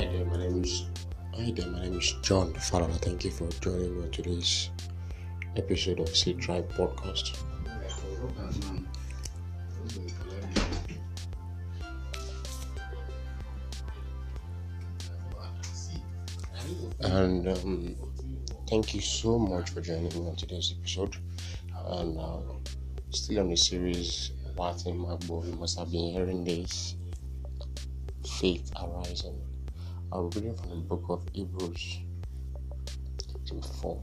Hi there, my name is Hi there, my name is John Falala. Thank you for joining me on today's episode of Seed Drive Podcast. And um, thank you so much for joining me on today's episode. And uh, still on the series, What in my boy, must have been hearing this faith arising. I'm reading from the book of Hebrews, chapter 4,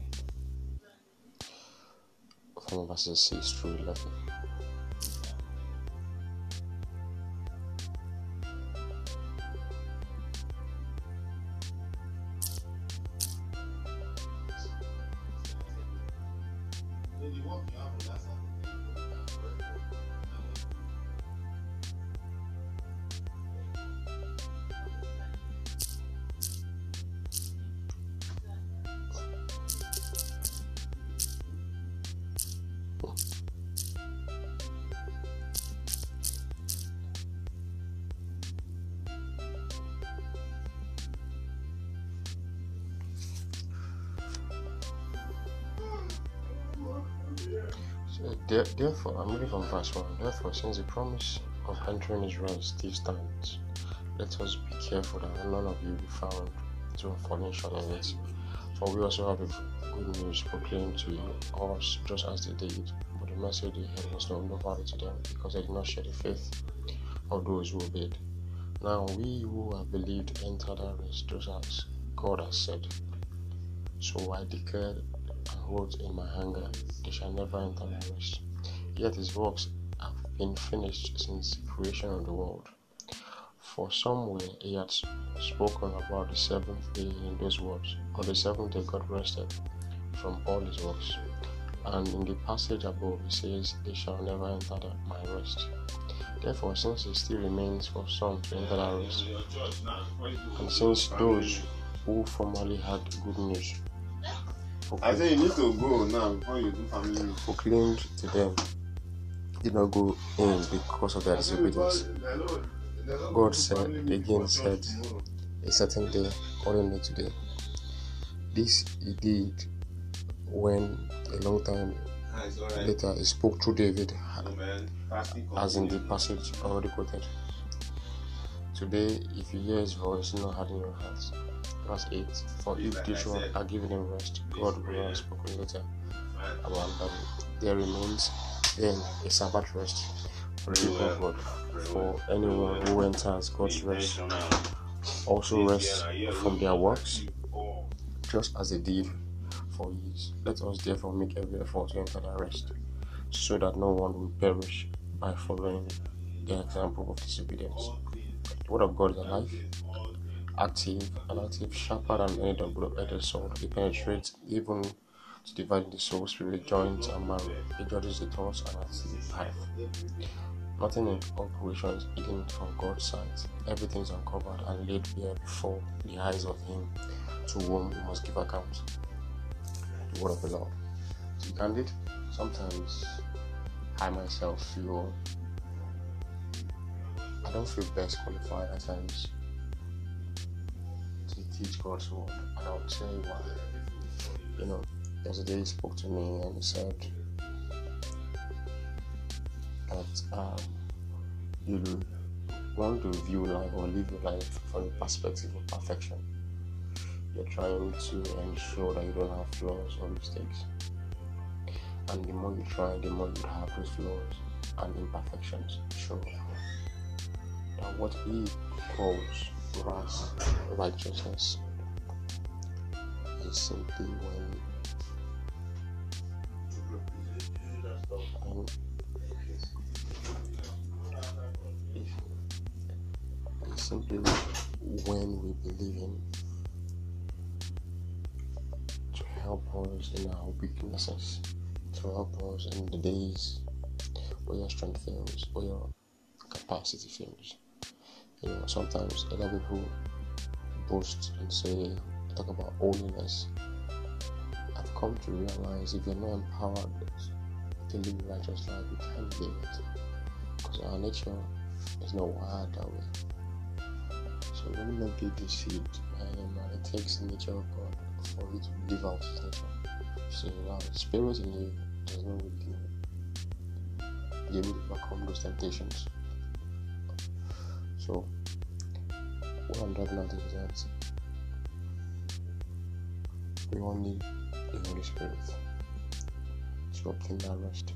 from verses 6 through 11. Therefore, I'm reading from verse 1. Therefore, since the promise of entering his rest still stands, let us be careful that none of you be found to have fallen short of it. For we also have a good news proclaimed to you, us, just as they did. But the message they heard was not no value to them, because they did not share the faith of those who obeyed. Now we who have believed enter that rest, just as God has said. So I declared and wrote in my anger, they shall never enter my rest. Yet his works have been finished since the creation of the world. For somewhere he had spoken about the seventh day in those words. On the seventh day God rested from all his works. And in the passage above he says, They shall never enter my rest. Therefore, since it still remains for some to enter that rest, and since those who formerly had good news I say you need to go now before you do family. proclaimed to them did not go in because of their disobedience. God said, again said, a certain day, accordingly today. This he did when a long time ah, later he spoke through David, oh, as in the passage already quoted. Today, if you hear his voice, not harden your hearts. Verse 8 For if Joshua are given rest, God will have spoken later about them. There remains then a Sabbath rest. For the people of God. For anyone who enters God's rest also rests from their works, just as they did for years. Let us therefore make every effort to enter that rest, so that no one will perish by following the example of disobedience. The word of God is alive, active, and active, sharper than any double-edged sword. It penetrates even to dividing the soul, spirit, joints, and marrow. It judges the thoughts and acts the path. Nothing in all creation is hidden from God's sight. Everything is uncovered and laid bare before the eyes of Him to whom we must give account. The word of the Lord. To be candid, sometimes I myself feel I don't feel best qualified at times teach God's word, and I'll tell you why. You know, yesterday he spoke to me and he said that um, you want to view life or live your life from the perspective of perfection. You're trying to ensure that you don't have flaws or mistakes. And the more you try, the more you have those flaws and imperfections show. That what he calls wrath, righteousness is simply when and is simply when we believe him to help us in our weaknesses, to help us in the days where your strength fails, where your capacity fails. You know, sometimes other people boast and say, talk about holiness. I've come to realize if you're not empowered to live a righteous life, you can't live it. Because our nature is not wired that way. So let me not be deceived um, it takes the nature of God for you to live out His nature. So now, the spirit in you does not really be able to overcome those temptations. So, what I'm driving at is that we all need the Holy Spirit to obtain that rest.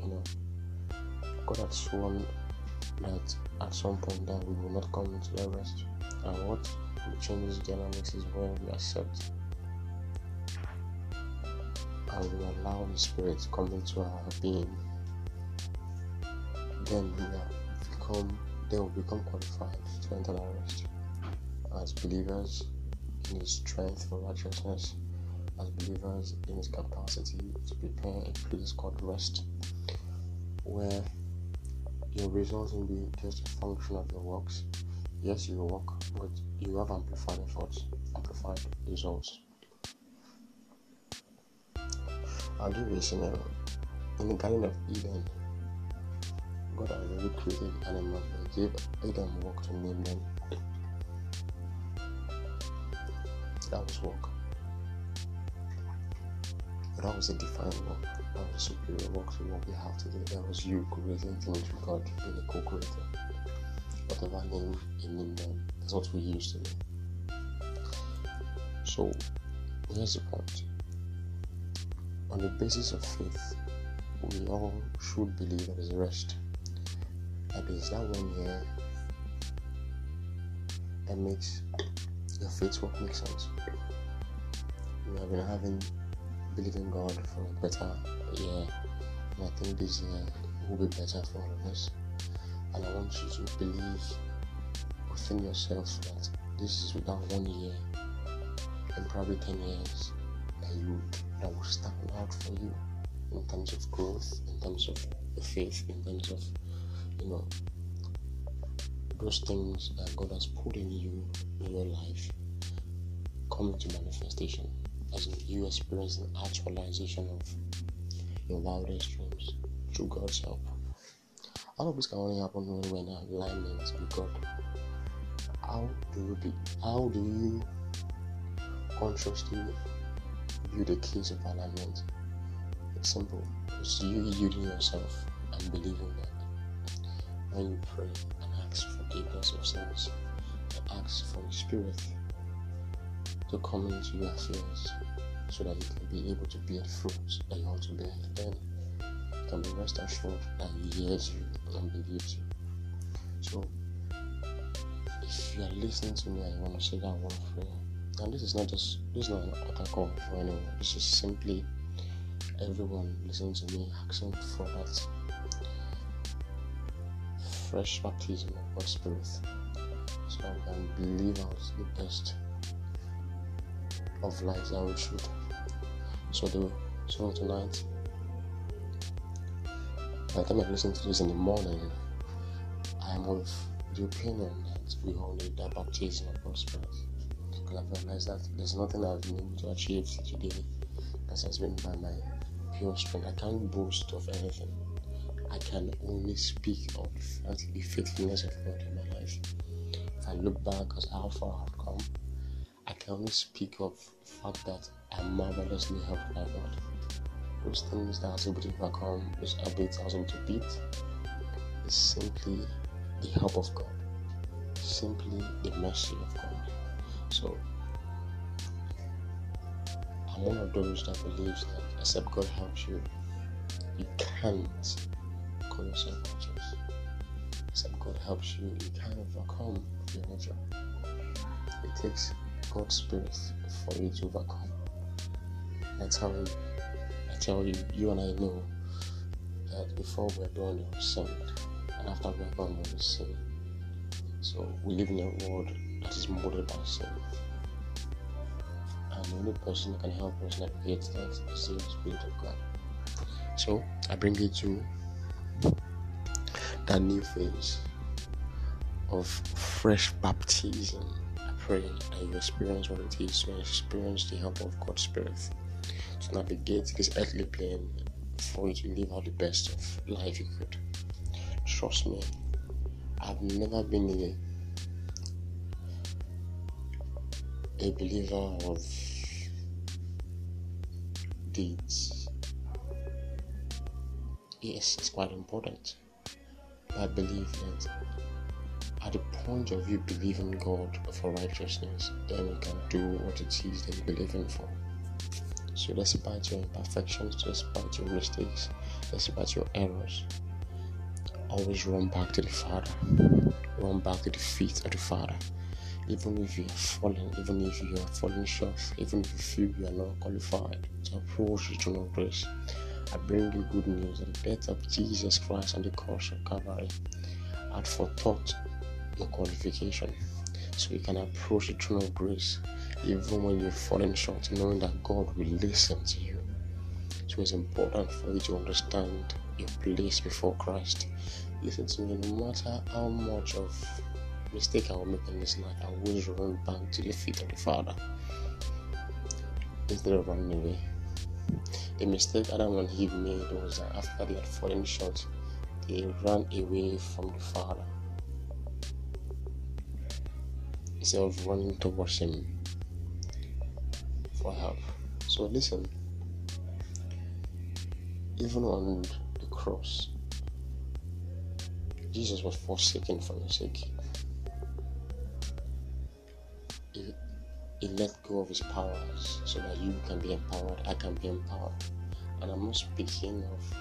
You know, God has sworn that at some point that we will not come into that rest. And what changes dynamics is when we accept and we allow the Spirit to come into our being. Then we become then will become qualified to enter that rest as believers in His strength for righteousness, as believers in His capacity to prepare a place called rest, where your results will be just a function of your works. Yes, you work, but you have amplified efforts, amplified results. I'll give you a scenario. In the Garden of Eden, God had already created animals, He gave Adam work to name them. That was work. That was a defined work. That was superior work to what we have today. That was you creating things with God, being a co-creator. Whatever name you name them, that's what we use today. So here's the point. On the basis of faith, we all should believe there is rest. Is that one year that makes your faith work make sense. We have been having believing God for a better year, and I think this year will be better for all of us. And I want you to believe within yourself that this is without one year and probably 10 years that you that will stand out for you in terms of growth, in terms of faith, in terms of you know those things that God has put in you in your life coming to manifestation as you experience the actualization of your wildest dreams through God's help. All of this can only happen when we're in alignment with God. How do you be how do you consciously view the case of alignment? It's simple. It's you yielding yourself and believing that when you pray and ask forgiveness of sins, and ask for the Spirit to come into your affairs so that you can be able to bear fruit and want to bear, then you can be rest assured that He hears you and believes you. So, if you are listening to me and you want to say that one prayer, and this is not just this is not an altar call for anyone. This is simply everyone listening to me asking for that fresh baptism of God's Spirit, so I can believe out the best of life that we should. So the so tonight, by the time I listen to this in the morning, I am of the opinion that we all need that baptism of God's Spirit. Because I've realized that there's nothing I've been able to achieve today that has been by my pure strength. I can't boast of anything. I can only speak of the faithfulness of God in my life. If I look back at how far I've come, I can only speak of the fact that I'm marvelously helped by God. Those things that I was able to overcome, those habits I was able to beat, is simply the help of God, simply the mercy of God. So, I'm one of those that believes that except God helps you, you can't call yourself righteous. Except God helps you, you can't overcome your nature. It takes God's Spirit for you to overcome. That's how I tell you, you and I know that before we're born, we were sinned, and after we're born, we are sin. So we live in a world that is molded by sin. And the only person that can help us navigate that is the Spirit of God. So I bring you to that new phase of fresh baptism. I pray that you experience what it is to experience the help of God's Spirit to navigate this earthly plane for you to live out the best of life you could. Trust me, I've never been in a believer of deeds. Yes, it's quite important. I believe that at the point of you believing God for righteousness, then you can do what it is that you believe in for. So despite your imperfections, despite your mistakes, despite your errors, always run back to the Father. Run back to the feet of the Father. Even if you are falling, even if you are falling short, even if you feel you are not qualified to approach the throne of grace, I bring you good news the death of Jesus Christ on the cross of Calvary had forethought your qualification so you can approach the throne of grace even when you're falling short, knowing that God will listen to you. So it's important for you to understand your place before Christ. Listen to me, no matter how much of mistake I will make in this life, I always run back to the feet of the Father instead of running away. The mistake Adam and Eve made was that after they had fallen short, they ran away from the Father instead of running towards Him for help. So, listen, even on the cross, Jesus was forsaken for your sake. He let go of his powers so that you can be empowered, I can be empowered. And I'm not speaking of,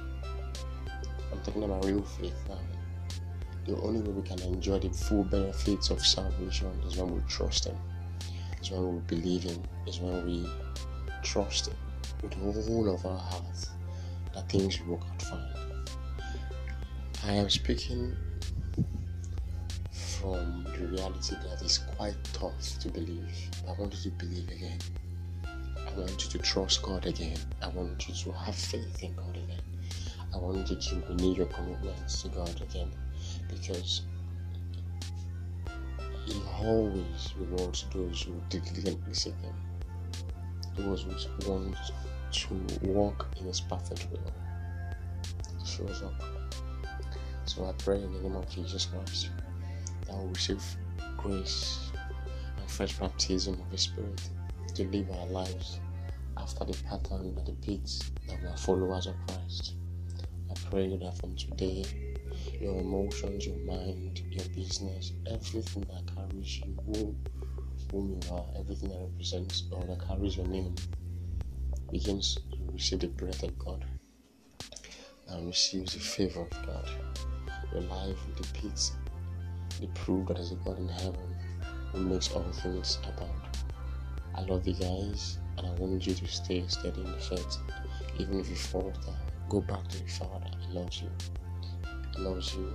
I'm talking about real faith now. The only way we can enjoy the full benefits of salvation is when we trust Him, is when we believe Him, is when we trust Him with all of our hearts that things will work out fine. I am speaking from the reality that is quite tough to believe. I want you to believe again. I want you to trust God again. I want you to have faith in God again. I want you to renew your commitments to God again because He always rewards those who diligently seek Him, those who want to walk in His perfect will. He shows up. So I pray in the name of Jesus Christ that we receive grace and fresh baptism of the Spirit to live our lives after the pattern the beats that we are followers of Christ. I pray that from today, your emotions, your mind, your business, everything that carries you, who, whom you are, everything that represents or that carries your name, begins to receive the breath of God and receives the favor of God. Your life depicts the proof that is a God in heaven who makes all things abound. I love you guys and I want you to stay steady in the faith. Even if you falter, go back to the Father. He loves you. He loves you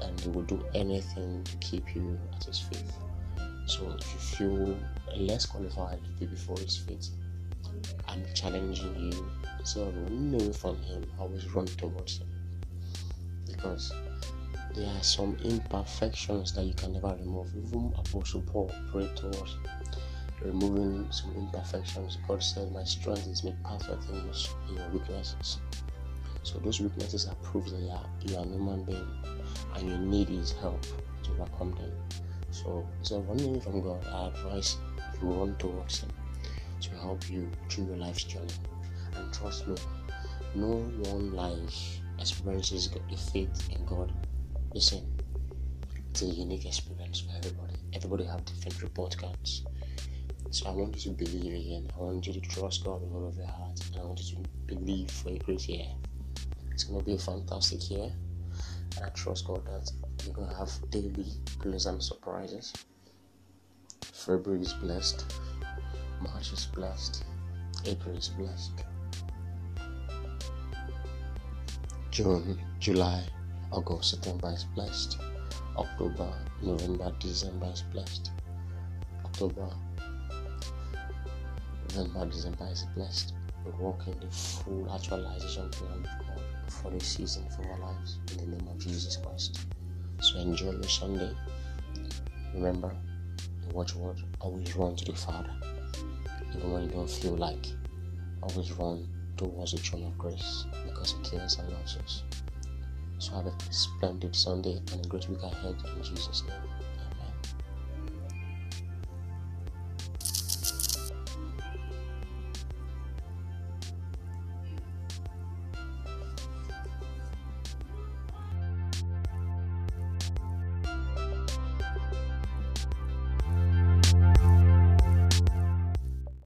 and he will do anything to keep you at his feet. So if you feel less qualified to be before his feet, I'm challenging you of running away from him, always run towards him. Because there are some imperfections that you can never remove. Even Apostle Paul prayed towards removing some imperfections. God said, My strength is made perfect in your, weaknesses. So those weaknesses are proof that you are, you are a human being and you need his help to overcome them. So instead of running from God, uh, I advise you run towards him to help you through your life's journey. And trust me, no one life experiences the faith in God same. It's a unique experience for everybody. Everybody have different report cards. So I want you to believe again. I want you to trust God with all of your heart. And I want you to believe for a great year. It's gonna be a fantastic year. And I trust God that you're gonna have daily pleasant surprises. February is blessed. March is blessed. April is blessed. June, July, August, September is blessed. October, November, December is blessed. October, November, December is blessed. We walk in the full actualization plan of God for this season for our lives in the name of Jesus Christ. So enjoy your Sunday. Remember the watchword always run to the Father. Even when you don't feel like always run towards the throne of grace because he cares and loves us. So have a splendid Sunday and a great week ahead in Jesus' name.